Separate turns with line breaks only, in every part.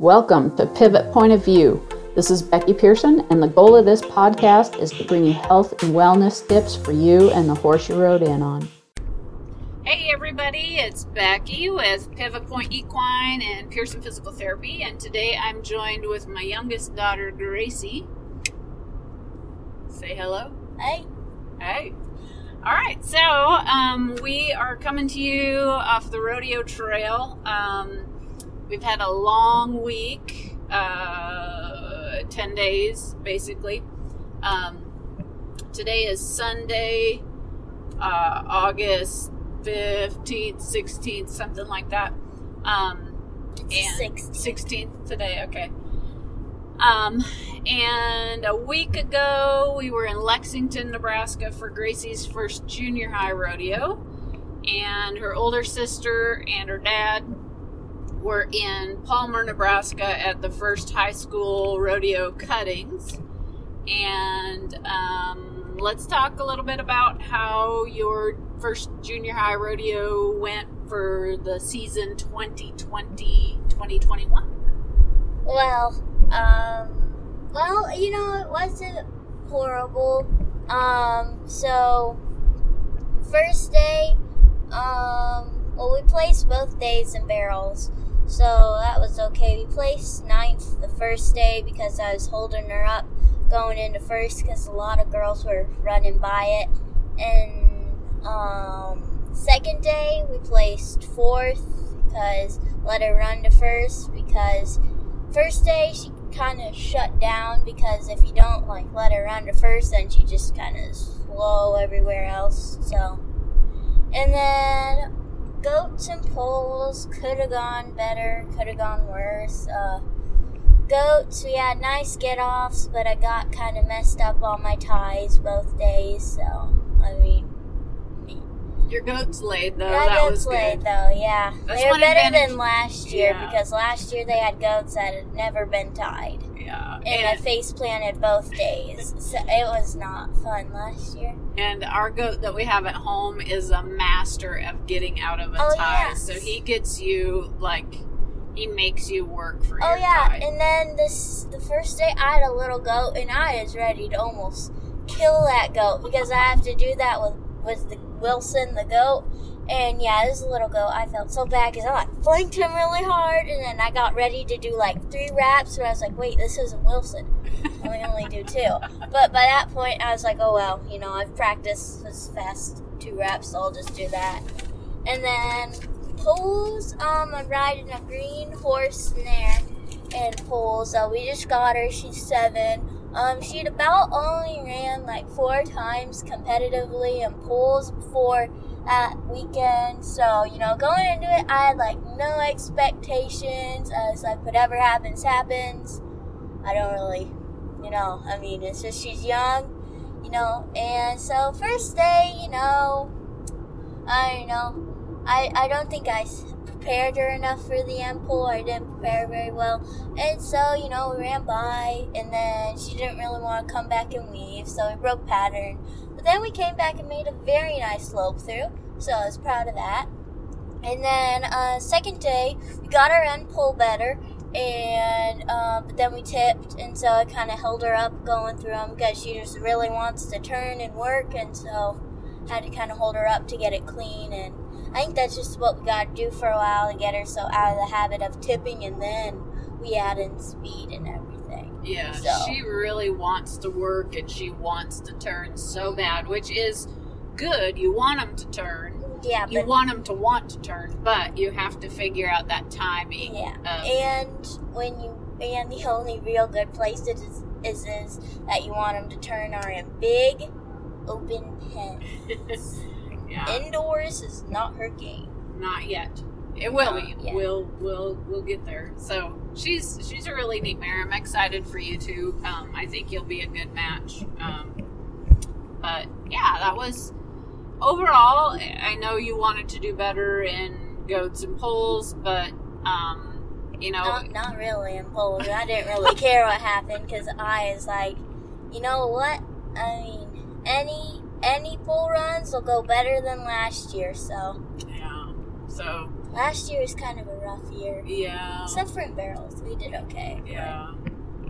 Welcome to Pivot Point of View. This is Becky Pearson, and the goal of this podcast is to bring you health and wellness tips for you and the horse you rode in on.
Hey everybody, it's Becky with Pivot Point Equine and Pearson Physical Therapy, and today I'm joined with my youngest daughter, Gracie. Say hello.
Hey.
Hey. All right, so um, we are coming to you off the rodeo trail. Um, we've had a long week, uh, 10 days basically. Um, today is Sunday, uh, August 15th, 16th, something like that. Um, and
16th.
16th today, okay. Um, and a week ago, we were in Lexington, Nebraska for Gracie's first junior high rodeo. And her older sister and her dad were in Palmer, Nebraska at the first high school rodeo cuttings. And um, let's talk a little bit about how your first junior high rodeo went for the season 2020 2021.
Well, um, well, you know, it wasn't horrible. Um, so first day, um, well, we placed both days in barrels, so that was okay. We placed ninth the first day because I was holding her up going into first because a lot of girls were running by it, and um, second day we placed fourth because let her run to first because first day she kind of shut down because if you don't like let her run to first then she just kind of slow everywhere else so and then goats and poles could have gone better could have gone worse uh, goats we had nice get offs but i got kind of messed up on my ties both days so i mean
Your goats laid though.
I
that
goats
was
laid
good.
though, yeah.
That's
they were better
advantage-
than last year
Yeah.
because last year they had goats that had never been tied.
Yeah,
And I
and,
face planted both days. So it was not fun last year.
and our goat that we have at home is a master of getting out of a
Oh,
tie.
yes.
So he gets you like he makes you work for
Oh yeah,
tie.
and then this the first day I had a little goat and I was ready to almost kill that goat because I have to do that with with the Wilson the goat. And yeah, this little goat, I felt so bad because I like flanked him really hard, and then I got ready to do like three wraps, and I was like, "Wait, this isn't Wilson. I only do two. But by that point, I was like, "Oh well, you know, I've practiced this fast two wraps, so I'll just do that." And then poles, um, I'm riding a green horse there, and poles. So we just got her. She's seven. Um, she'd about only ran like four times competitively in poles before that weekend. So, you know, going into it, I had like no expectations. I was like, whatever happens, happens. I don't really, you know, I mean, it's just she's young, you know, and so first day, you know, I don't know, I, I don't think I prepared her enough for the end pole. I didn't prepare very well. And so, you know, we ran by, and then she didn't really want to come back and weave, so we broke pattern. But then we came back and made a very nice slope through, so I was proud of that. And then, uh, second day, we got our end pull better, and uh, but then we tipped, and so I kind of held her up going through them because she just really wants to turn and work, and so had to kind of hold her up to get it clean. And I think that's just what we got to do for a while to get her so out of the habit of tipping, and then we add in speed and everything.
Yeah,
So-
she really wants to work and she wants to turn so bad, which is good. You want them to turn.
Yeah,
You want them to want to turn, but you have to figure out that timing.
Yeah,
of-
and when you and the only real good places is, is is that you want them to turn are in big, open pens.
yeah,
Indoors is not her game.
not yet. It will be.
Yeah.
We'll we'll we'll get there. So she's she's a really neat mare. I'm excited for you too. Um, I think you'll be a good match. Um, but yeah, that was overall. I know you wanted to do better in goats and poles, but um, you know,
Not not really in poles. I didn't really care what happened because I was like, you know what? I mean, any any pole runs will go better than last year. So
Yeah. So
Last year was kind of a rough year.
Yeah.
Except for in barrels, we did okay.
Yeah.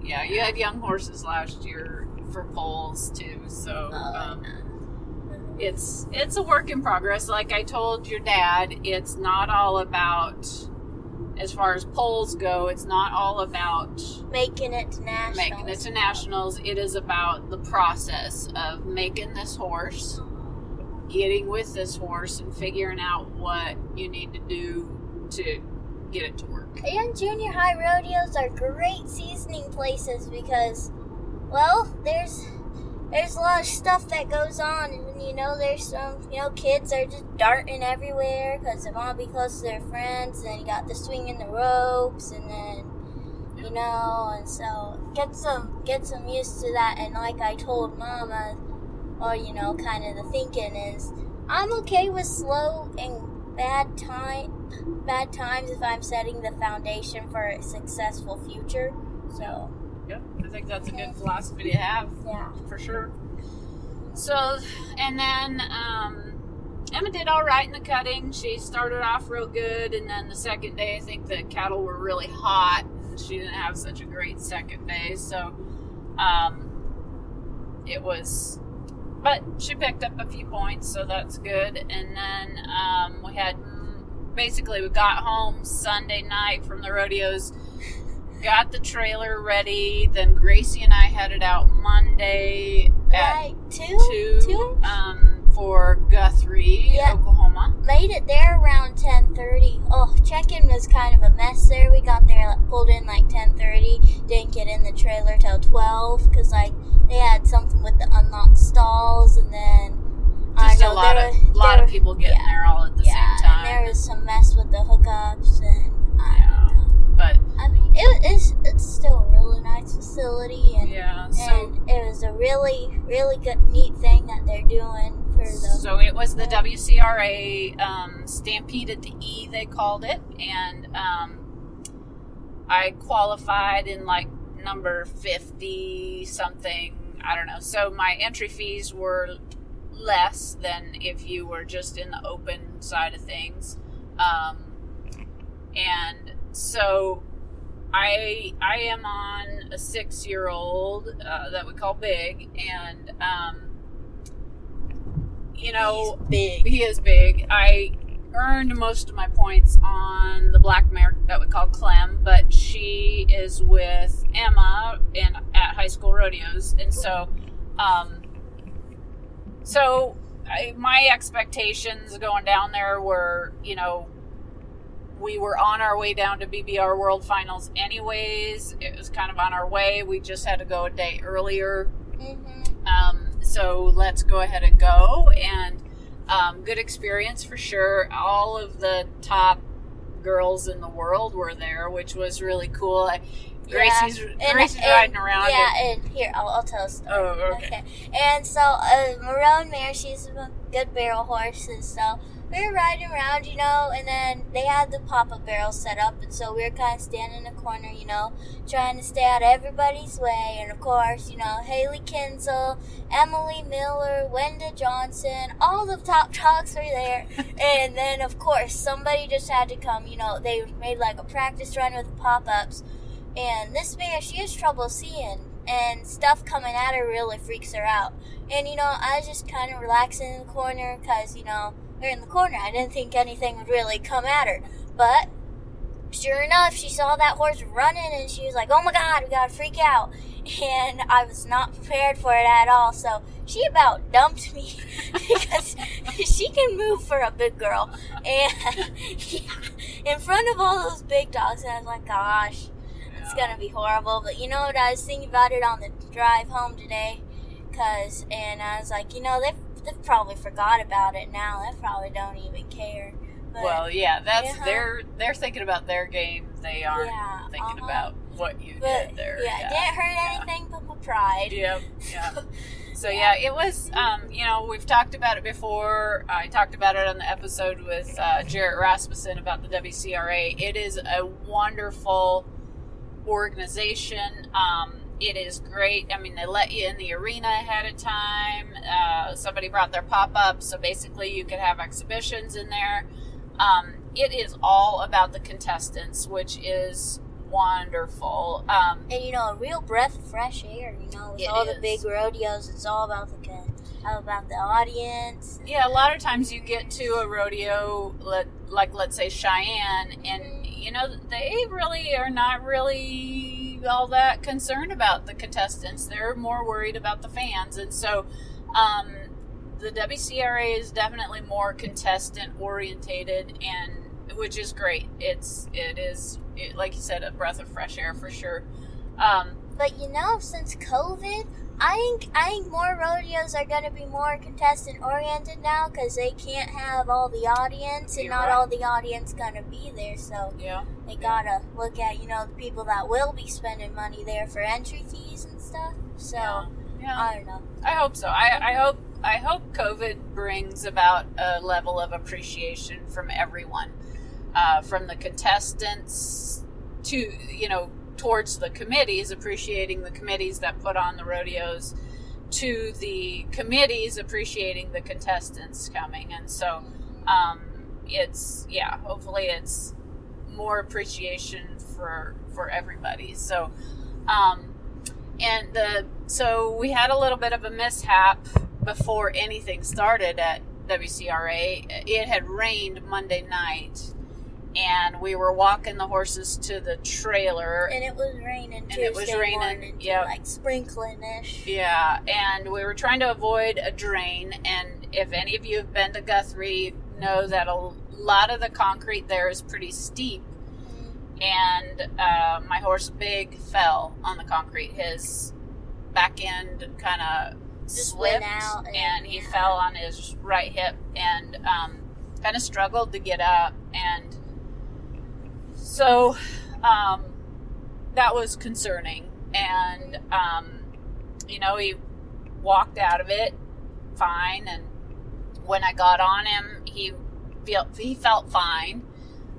Yeah, you had young horses last year for poles too, so
Oh,
um, it's it's a work in progress. Like I told your dad, it's not all about as far as poles go, it's not all about
making it to nationals.
making it to nationals. It is about the process of making this horse, getting with this horse, and figuring out what you need to do to get it to work.
And junior high rodeos are great seasoning places because, well, there's there's a lot of stuff that goes on, and you know, there's some you know kids are just darting everywhere because they want to be close to their friends. And then you got the swinging the ropes, and then you know, and so get some get some used to that. And like I told Mama, or you know, kind of the thinking is, I'm okay with slow and bad time bad times if I'm setting the foundation for a successful future. So
Yep, I think that's a good philosophy to have.
yeah.
for sure. So, and then um, Emma did all right in the cutting. She started off real good, and then the second day, I think the cattle were really hot. And she didn't have such a great second day, so um, it was. But she picked up a few points, so that's good. And then um, we had basically we got home Sunday night from the rodeos got the trailer ready. Then Gracie and I headed out Monday at
Right, two,
two,
two?
um, for Guthrie,
Yeah.
Oklahoma.
Made it there around ten thirty. Oh, check-in was kind of a mess there. We got there, like, pulled in like ten thirty. Didn't get in the trailer till twelve because like they had something with the unlocked stalls, and then I
Just
know
a lot of
were-
lot of people getting
yeah.
there all at the
yeah,
same time.
and there was some mess with the hookups, and I
Yeah. But
I mean, it, it's it's still a really nice facility, and
yeah, so
and it was a really really good neat thing that they're doing for the
so it was the WCRA um, Stampede at the E, they called it, and um, I qualified in like number fifty something. I don't know. So my entry fees were less than if you were just in the open side of things, um, and so I I am on a six year old uh, that we call Big, and um, you know
big.
he is big. I earned most of my points on the black mare that we call Clem, but she is with Emma and at high school rodeos, and so, um, so I, my expectations going down there were, you know, we were on our way down to BBR World Finals anyways. It was kind of on our way. We just had to go a day earlier.
hmm
Um, so let's go ahead and go. And um, good experience for sure. All of the top girls in the world were there, which was really cool. I, Gracie's, Gracie's riding around.
Yeah,
and-
and here I'll, I'll tell a story.
oh, okay.
And so, uh, Marone Mare, she's a good barrel horse, and so we were riding around, you know, and then they had the pop up barrels set up, and so we were kind of standing in the corner, you know, trying to stay out of everybody's way. And of course, you know, Hailey Kinsel, Emily Miller, Wenda Johnson, all the top dogs were there. and then, of course, somebody just had to come, you know, they made like a practice run with the pop ups. And this mare, she has trouble seeing, and stuff coming at her really freaks her out. And you know, I was just kind of relaxing in the corner because you know we're in the corner. I didn't think anything would really come at her, but sure enough, she saw that horse running, and she was like, "Oh my God, we gotta freak out!" And I was not prepared for it at all. So she about dumped me because she can move for a big girl, and yeah, in front of all those big dogs. And I was like, "Gosh." It's gonna be horrible, but you know what? I was thinking about it on the drive home today, cause and I was like, you know, they they probably forgot about it now. They probably don't even care. But,
Well, yeah, that's
Uh-huh.
they're they're thinking about their game. They aren't
Yeah,
thinking
uh-huh.
about what you
but
did there.
yeah, it didn't hurt
yeah.
anything but my pride.
Yep, yeah. So yeah, it was. Um, you know, we've talked about it before. I talked about it on the episode with uh, Jarrett Rasmussen about the WCRA. It is a wonderful organization. Um, it is great. I mean, they let you in the arena ahead of time. Uh, somebody brought their pop up, so basically you could have exhibitions in there. Um, it is all about the contestants, which is wonderful. Um,
And you know, a real breath of fresh air. You know, with all
is.
the big rodeos, it's all about the about the audience.
yeah, a lot of times you get to a rodeo, let, like let's say Cheyenne, and you know they really are not really all that concerned about the contestants. They're more worried about the fans, and so um, the WCRA is definitely more contestant orientated, and which is great. It's it is it, like you said, a breath of fresh air for sure. Um,
But you know, since COVID, I think I think more rodeos are going to be more contestant oriented now because they can't have all the audience, and
You're
not
right.
all the audience going to be there. So
yeah.
they gotta look at you know the people that will be spending money there for entry fees and stuff. So
Yeah. Yeah.
I don't know.
I hope so. I, I hope I hope COVID brings about a level of appreciation from everyone, uh, from the contestants to you know towards the committees, appreciating the committees that put on the rodeos, to the committees appreciating the contestants coming, and so um, it's yeah. Hopefully, it's more appreciation for for everybody. So. Um, and the so we had a little bit of a mishap before anything started at WCRA. It had rained Monday night, and we were walking the horses to the trailer.
And it was raining
too.
And
it was raining, yep.
like sprinkling ish.
Yeah, and we were trying to avoid a drain. And if any of you have been to Guthrie, know that a lot of the concrete there is pretty steep. And uh, my horse Big fell on the concrete. His back end kind of slipped,
went out
and,
and-
he
yeah.
fell on his right hip and um, kind of struggled to get up. And so um, that was concerning. And um, you know, he walked out of it fine. And when I got on him, he felt he felt fine.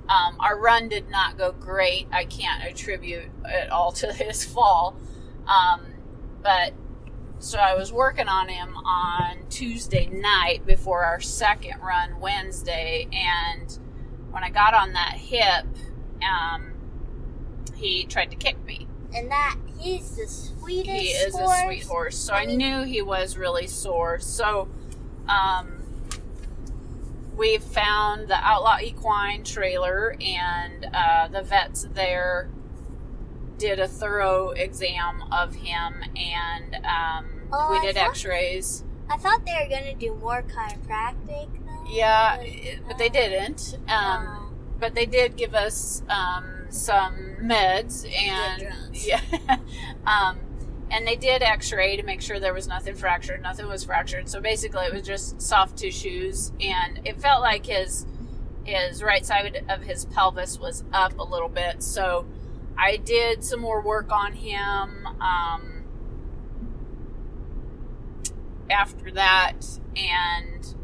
Um, our run did not go great. I can't attribute it all to his fall, um, but so I was working on him on Tuesday night before our second run Wednesday, and when I got on that hip, um, he tried to kick me.
And that he's the sweetest.
He is
horse.
a sweet horse. So I
I
knew he was really sore. So um, we found the Outlaw Equine trailer, and uh, the vets there did a thorough exam of him, and um,
Oh,
we did
thought-
X-rays.
I thought they were gonna do more chiropractic. Though,
Yeah,
but,
but they
uh,
didn't. Um,
no.
But they did give us um, some meds and yeah um, and they did x-ray to make sure there was nothing fractured. Nothing was fractured. So basically it was just soft tissues and it felt like his his right side of his pelvis was up a little bit. So i did some more work on him um, after that and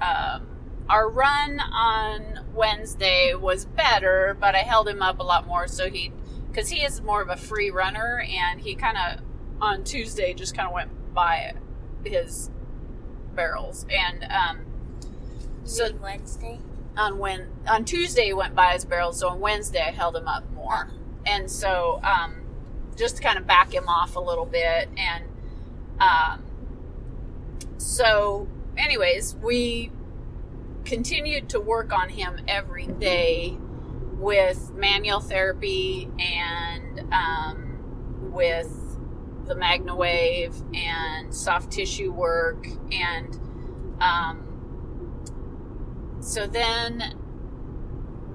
um, our run on Wednesday was better, but I held him up a lot more so he, because he is more of a free runner, and he kind of on Tuesday just kind of went by his barrels, and um, so
Wednesday.
on when on Tuesday he went by his barrels, so on Wednesday I held him up more, and so um, just to kind of back him off a little bit, and um, so anyways we continued to work on him every day with manual therapy and um, with the MagnaWave and soft tissue work and um, so then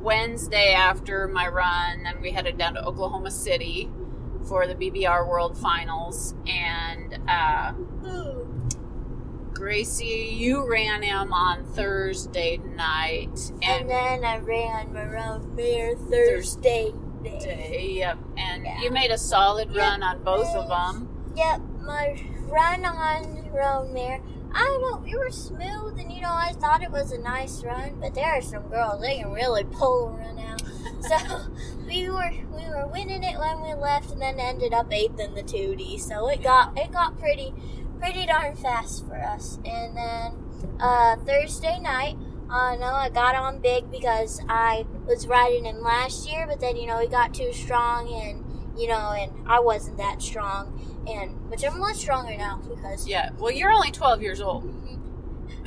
Wednesday after my run, then we headed down to Oklahoma City for the BBR World Finals, and uh, Gracie, you ran him on Thursday night,
And
and,
then I ran Marone Mare Thursday. day.
day, yep, and
Yeah.
you made a solid
Yeah.
run on both of them.
Yep, my run on Roan Mare. I don't know, we were smooth and you know, I thought it was a nice run, but there are some girls, they can really pull a run out. so we were we were winning it when we left and then ended up eighth in the two D. So it got it got pretty pretty darn fast for us. And then uh, Thursday night Uh, no, I got on big because I was riding him last year, but then you know he got too strong, and you know, and I wasn't that strong, and which I'm much stronger now because
Yeah. Well, you're only 12 years old.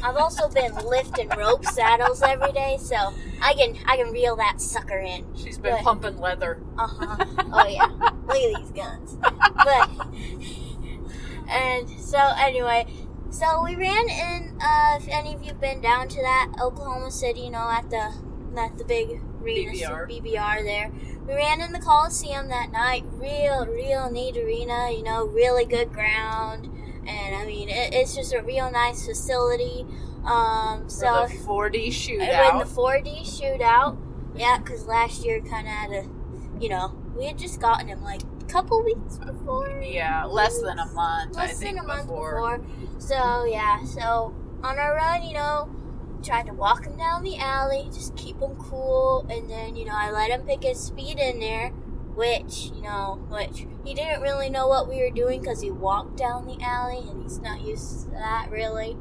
I've also been lifting rope saddles every day, so I can I can reel that sucker in.
She's been
But-
pumping leather.
Uh huh. Oh yeah. Look at these guns. But and so anyway, so we ran in. Uh, if any of you've been down to that Oklahoma City, you know, at the at the big arena,
BBR.
BBR there. We ran in the Coliseum that night. Real, real neat arena. You know, really good ground, and I mean, it, it's just a real nice facility. Um, so
the 40
in
shootout.
the 4D shootout. Yeah, because last year kind of had a, you know, we had just gotten him like couple weeks before.
yeah, less than a month, I
Less
think,
than a month
before.
before. So, yeah, so on our run, you know, tried to walk him down the alley, just keep him cool, and then, you know, I let him pick his speed in there, which, you know, which he didn't really know what we were doing because he walked down the alley and he's not used to that really.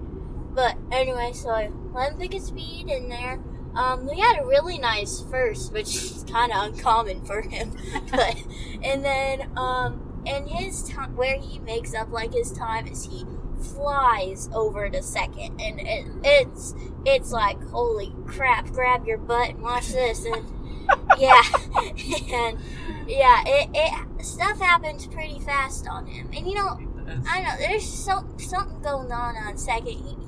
But anyway, so I let him pick his speed in there. Um, we had a really nice first, which is kind of uncommon for him. but and then um, and his time where he makes up like his time is he flies over to second, and it, it's it's like holy crap! Grab your butt and watch this, and yeah, and yeah, it, it stuff happens pretty fast on him, and you know I know. There's so, something going on on second. He, he's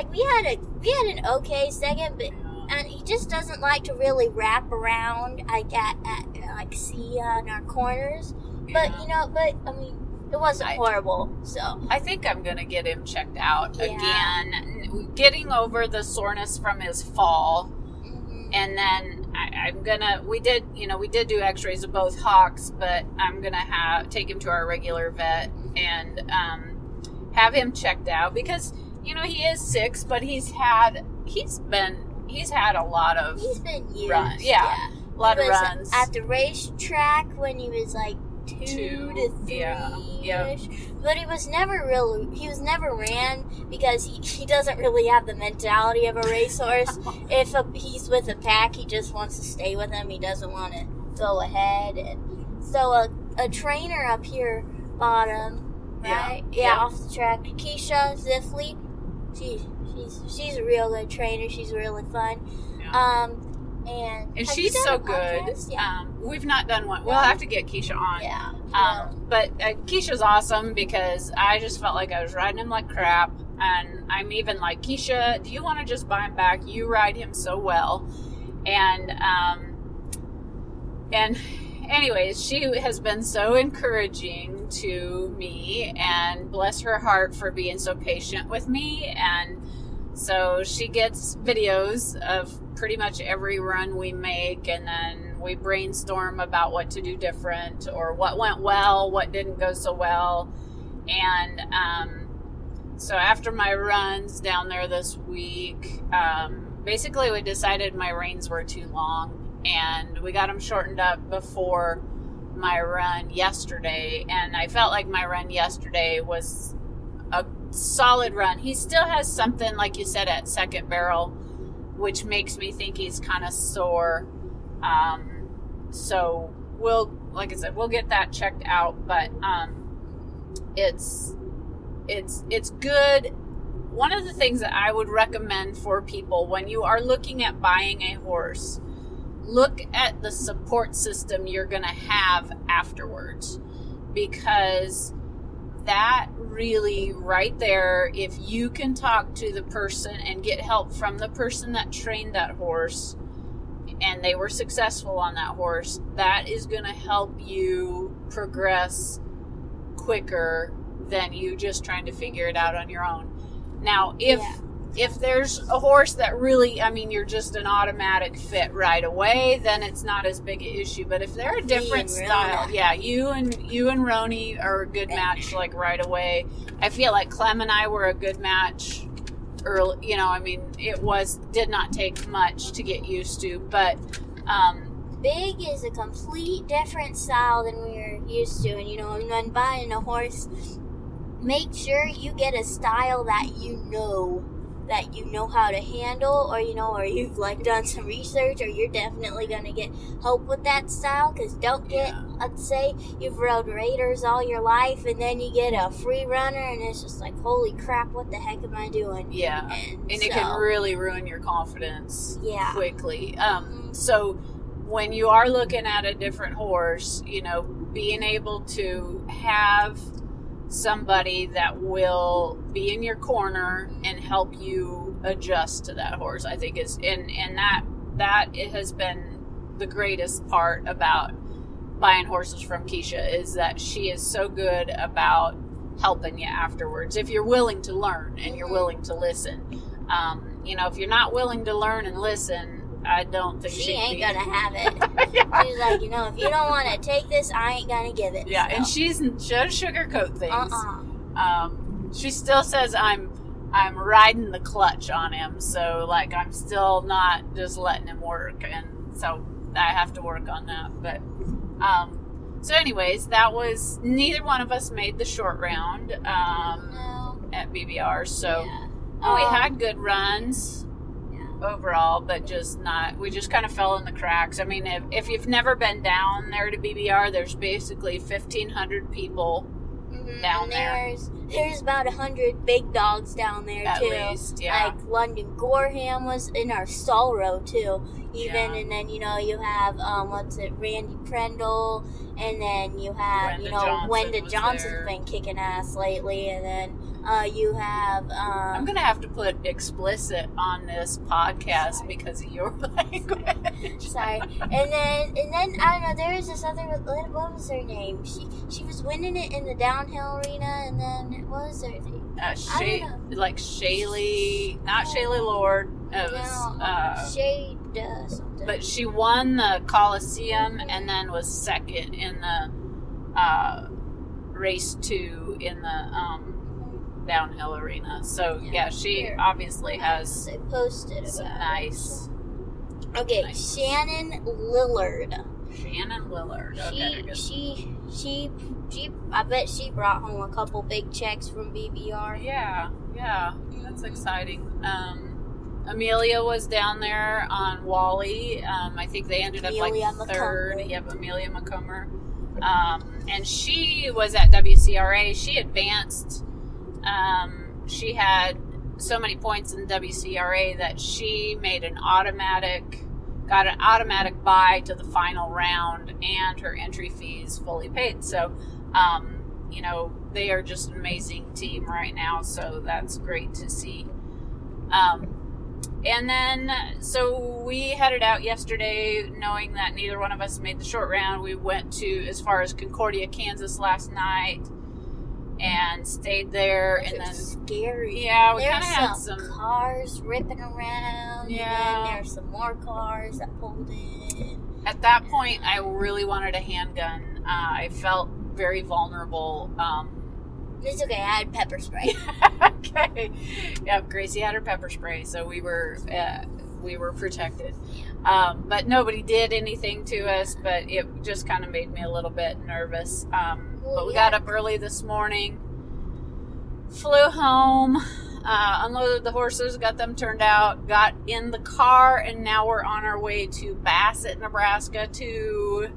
like we had a we had an okay second, but and he just doesn't like to really wrap around. Like at, at like see on our corners. But you know, but I mean, it wasn't
I-
horrible. So
I think I'm gonna get him checked out
Yeah.
again. Getting over the soreness from his fall,
mhm.
and then I, I'm gonna. We did, you know, we did do X-rays of both hocks, but I'm gonna have take him to our regular vet and um, have him checked out because you know he is six, but he's had he's been he's had a lot of
he's been used.
Run- yeah, a lot
he
of runs.
at the racetrack when he was like two,
Two,
to three
yeah, yeah.
But he was never really he was never ran because he, he doesn't really have the mentality of a racehorse. if a, he's with a pack, he just wants to stay with them. He doesn't want to go ahead. And so a, a trainer up here bought him,
Yeah,
right? Yeah,
yeah.
off the track. Keisha Ziffley, she she's she's a real good trainer. She's really fun.
Yeah.
Um, and
and she's so good.
Yeah.
Um, we've not done one. We'll have to get Keisha on.
yeah.
Um, but uh, Keisha's awesome because I just felt like I was riding him like crap. And I'm even like, Keisha, do you want to just buy him back? You ride him so well. And, um, and anyways, she has been so encouraging to me and bless her heart for being so patient with me. And so she gets videos of pretty much every run we make, and then we brainstorm about what to do different or what went well, what didn't go so well. And um, so after my runs down there this week, um, basically we decided my reins were too long, and we got them shortened up before my run yesterday. And I felt like my run yesterday was a solid run. He still has something, like you said, at second barrel, which makes me think he's kind of sore. Um, so we'll, like I said, we'll get that checked out. But um, it's it's it's good. One of the things that I would recommend for people when you are looking at buying a horse, look at the support system you're going to have afterwards, because that really right there if you can talk to the person and get help from the person that trained that horse and they were successful on that horse that is going to help you progress quicker than you just trying to figure it out on your own now if
Yeah.
If there's a horse that really i mean you're just an automatic fit right away then it's not as big an issue. But if they're a different style yeah you and you and roni are a good match like right away. I feel like clem and i were a good match early you know i mean it was did not take much to get used to but um
Big is a complete different style than we are used to, and you know, when buying a horse, make sure you get a style that you know that you know how to handle or you know or you've like done some research or you're definitely going to get help with that style because don't get
Yeah.
let's say you've rode raters all your life and then you get a free runner and it's just like holy crap what the heck am i doing
Yeah.
and,
And it can really ruin your confidence
yeah
quickly. Um,
Mhm.
so when you are looking at a different horse, you know, being able to have somebody that will be in your corner and help you adjust to that horse, I think is and and that that it has been the greatest part about buying horses from Keisha is that she is so good about helping you afterwards if you're willing to learn and you're
Mhm.
willing to listen. Um, you know, if you're not willing to learn and listen, I don't think
she ain't gonna have it
yeah.
she's like you know if you don't want to take this i ain't gonna give it
Yeah, and she's she doesn't sugarcoat things.
uh-uh
Um, she still says I'm I'm riding the clutch on him, so like I'm still not just letting him work, and so I have to work on that. But um, so anyways, that was neither one of us made the short round um,
no
at BBR, so
yeah.
oh, we
Um,
had good runs. Overall, but just not. We just kind of fell in the cracks. I mean, if, if you've never been down there to BBR, there's basically 1,500 people
Mhm,
down
and
there.
There's there's about a hundred big dogs down there
at
too.
least. Yeah.
Like London Gorham was in our stall row too. Even
Yeah.
and then you know you have um what's it Randy Prendle and then you have
Wenda
you know Wendy
Johnson
Wenda Johnson's
there.
been kicking ass lately and then uh you have
I'm
um
gonna have to put explicit on this podcast
Sorry.
because of your language.
sorry and then and then I don't know there was this other what what was her name she she was winning it in the downhill arena and then what was her name
Uh, Shay, like Shaylee, not Shali Lord. It was,
no
uh,
shade uh, something
but she won the Coliseum and then was second in the uh, race two in the um, downhill arena. So
Yeah.
yeah, she
Here.
obviously has
They posted
some
about it.
nice
Okay,
nice-
Shannon Lillard.
Shannon Lillard. Okay,
She
good.
she she she. I bet she brought home a couple big checks from BBR.
Yeah, yeah, that's
Mhm.
exciting. Um, Amelia was down there on Wally. Um, I think they ended up
Amelia
like third.
Macomber.
Yep, Amelia Macomber. Um, and she was at WCRA. She advanced. Um, she had so many points in WCRA that she made an automatic, got an automatic buy to the final round, and her entry fees fully paid. So, um, you know, they are just an amazing team right now. So that's great to see. Um, and then, so we headed out yesterday knowing that neither one of us made the short round. We went to as far as Concordia, Kansas last night and stayed there. And then,
scary.
yeah, we kind of had
some, cars ripping around.
Yeah.
And then there's some more cars that pulled in.
At that point, I really wanted a handgun. Uh, I felt very vulnerable. Um,
It's okay. I had pepper spray.
okay. Yeah, Gracie had her pepper spray, so we were uh, we were protected. Um, but nobody did anything to us. But it just kind of made me a little bit nervous. Um, But we got up early this morning, flew home, uh, unloaded the horses, got them turned out, got in the car, and now we're on our way to Bassett, Nebraska to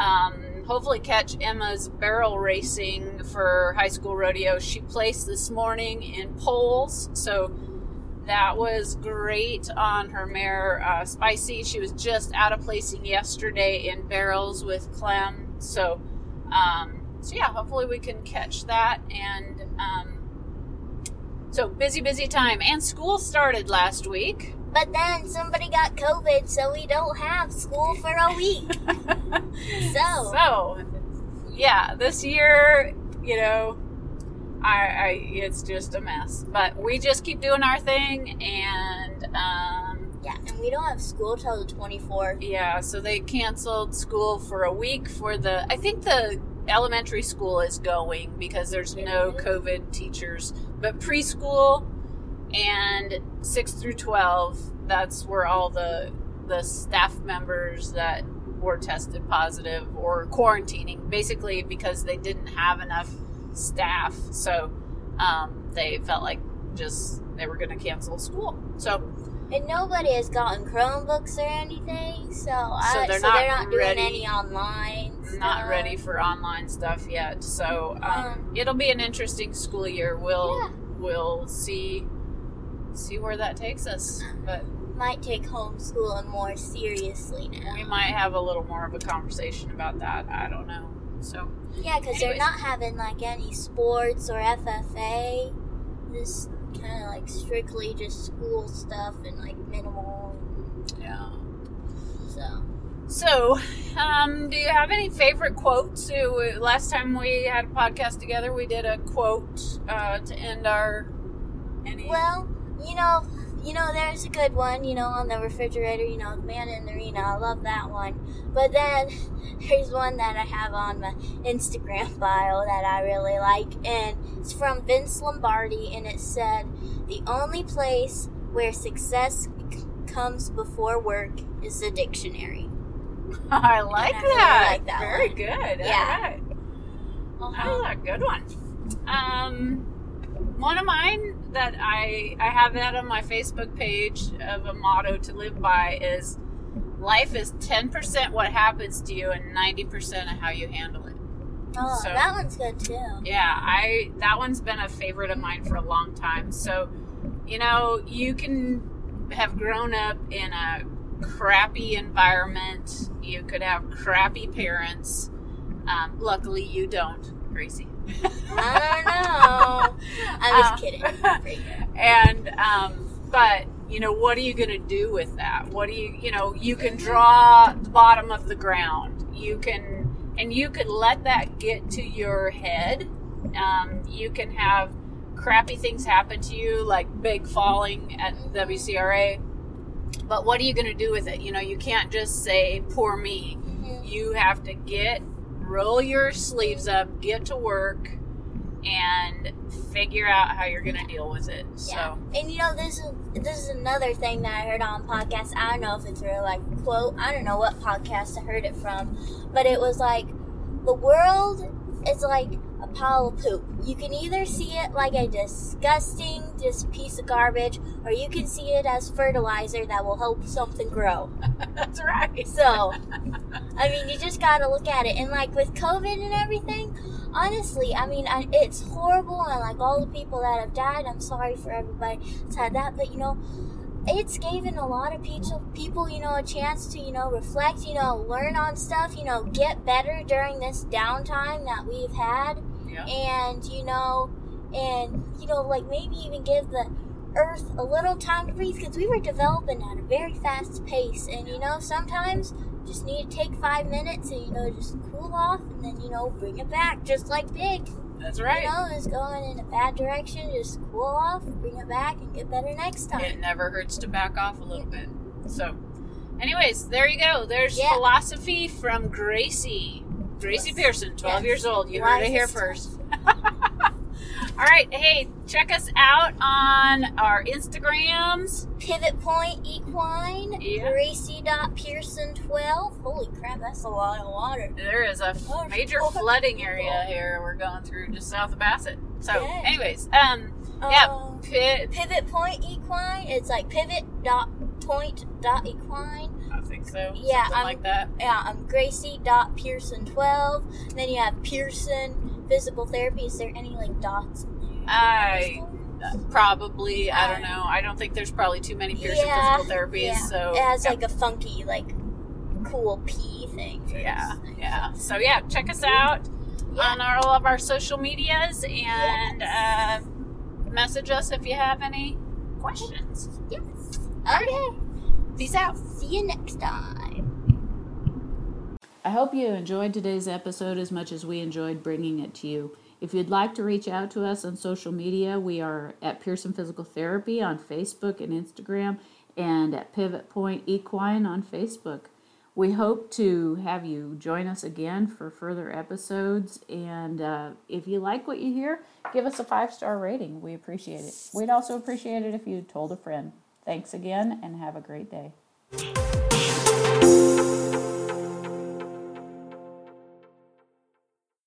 um, hopefully catch Emma's barrel racing for high school rodeo. She placed this morning in poles, so that was great on her mare uh, Spicy. She was just out of placing yesterday in barrels with Clem, so um, so yeah, hopefully we can catch that and. Um, so busy, busy time, and school started last week.
But then somebody got COVID, so we don't have school for a week. So.
so yeah this year you know I, I it's just a mess but we just keep doing our thing and um
Yeah, and we don't have school till the 24th.
yeah so they canceled school for a week for the i think the elementary school is going because there's no covid teachers. But preschool and 6 through 12 that's where all the the staff members that were tested positive or quarantining basically because they didn't have enough staff. So um, they felt like just they were going to cancel school. So
And nobody has gotten Chromebooks or anything, so, I,
they're
so
not
they're not doing
ready-
any online.
not
stuff.
ready for online stuff yet. So um,
Um,
it'll be an interesting school year. We'll
Yeah.
we'll see see where that takes us. But
Might take homeschooling more seriously now.
we might have a little more of a conversation about that. I don't know. So
Yeah, because they're not having like any sports or FFA. Just kind of like strictly just school stuff and like minimal.
yeah.
So
So, um, do you have any favorite quotes? Last time we had a podcast together, we did a quote uh, to end our. Any?
well, you know, you know, there's a good one. You know, on the refrigerator. You know, the man in the arena. I love that one. But then there's one that I have on my Instagram bio that I really like, and it's from Vince Lombardi, and it said, "The only place where success c- comes before work is the dictionary."
I like
I really
that.
like that
Very
one.
good.
Yeah.
All right.
Uh-huh.
Oh, a good one. Um, one of mine that I I have that on my Facebook page of a motto to live by is life is ten percent what happens to you and ninety percent of how you handle it.
Oh,
So-
that one's good too.
Yeah, I that one's been a favorite of mine for a long time. So, you know, you can have grown up in a crappy environment. You could have crappy parents. Um, luckily, you don't, Gracie.
I don't know. I was
Uh,
kidding.
And um, but you know, what are you going to do with that? What do you, you know, you can draw the bottom of the ground. You can, and you could let that get to your head. Um, you can have crappy things happen to you, like big falling at WCRA. But what are you going to do with it? You know, you can't just say, poor me.
Mhm.
You have to get, roll your sleeves up, get to work, and figure out how you're going to deal with it.
Yeah.
So,
And you know, this is this is another thing that I heard on podcast. I don't know if it's real, like quote. I don't know what podcast I heard it from, but it was like the world is like pile of poop. You can either see it like a disgusting, just piece of garbage, or you can see it as fertilizer that will help something grow.
that's right.
So, I mean, you just gotta look at it. And like with COVID and everything, honestly, I mean, I, it's horrible. And like all the people that have died, I'm sorry for everybody that's had that. But you know, it's given a lot of people, people, you know, a chance to, you know, reflect, you know, learn on stuff, you know, get better during this downtime that we've had
Yeah.
and you know and you know like maybe even give the earth a little time to breathe because we were developing at a very fast pace and you know sometimes just need to take five minutes and you know just cool off and then you know bring it back just like big
That's right.
you know is going in a bad direction just cool off bring it back and get better next time.
It never hurts to back off a little bit. So, anyways, there you go. There's
Yeah.
philosophy from Gracie. Gracie. Pearson, 12
Yes.
years old. You heard it here first. All right. Hey, check us out on our Instagrams.
pivot point equine
Yeah.
gracie.pearson12 holy crap that's a lot of water
There is a
Oh,
major
oh,
flooding area
oh.
here we're going through just south of Bassett. So,
Yeah.
anyways, um, yeah,
Um, pivot point equine. It's like pivot dot point dot equine.
Think so.
Yeah,
something
I'm-
like that.
Yeah, I'm Gracie dot Pearson twelve. Then you have Pearson physical therapy. Is there any like dots in there?
I- Probably, I don't know. I don't think there's probably too many Pearson
Yeah,
physical therapies.
yeah.
So
it has
yeah.
like a funky like cool P thing.
yeah, yeah. So yeah, check us out on our, all of our social medias and uh, message us if you have any questions.
Yes. Okay.
Peace out.
See you next time.
I hope you enjoyed today's episode as much as we enjoyed bringing it to you. If you'd like to reach out to us on social media, we are at Pearson Physical Therapy on Facebook and Instagram and at Pivot Point Equine on Facebook. We hope to have you join us again for further episodes. And uh, if you like what you hear, give us a five star rating. We appreciate it. We'd also appreciate it if you told a friend. Thanks again and have a great day.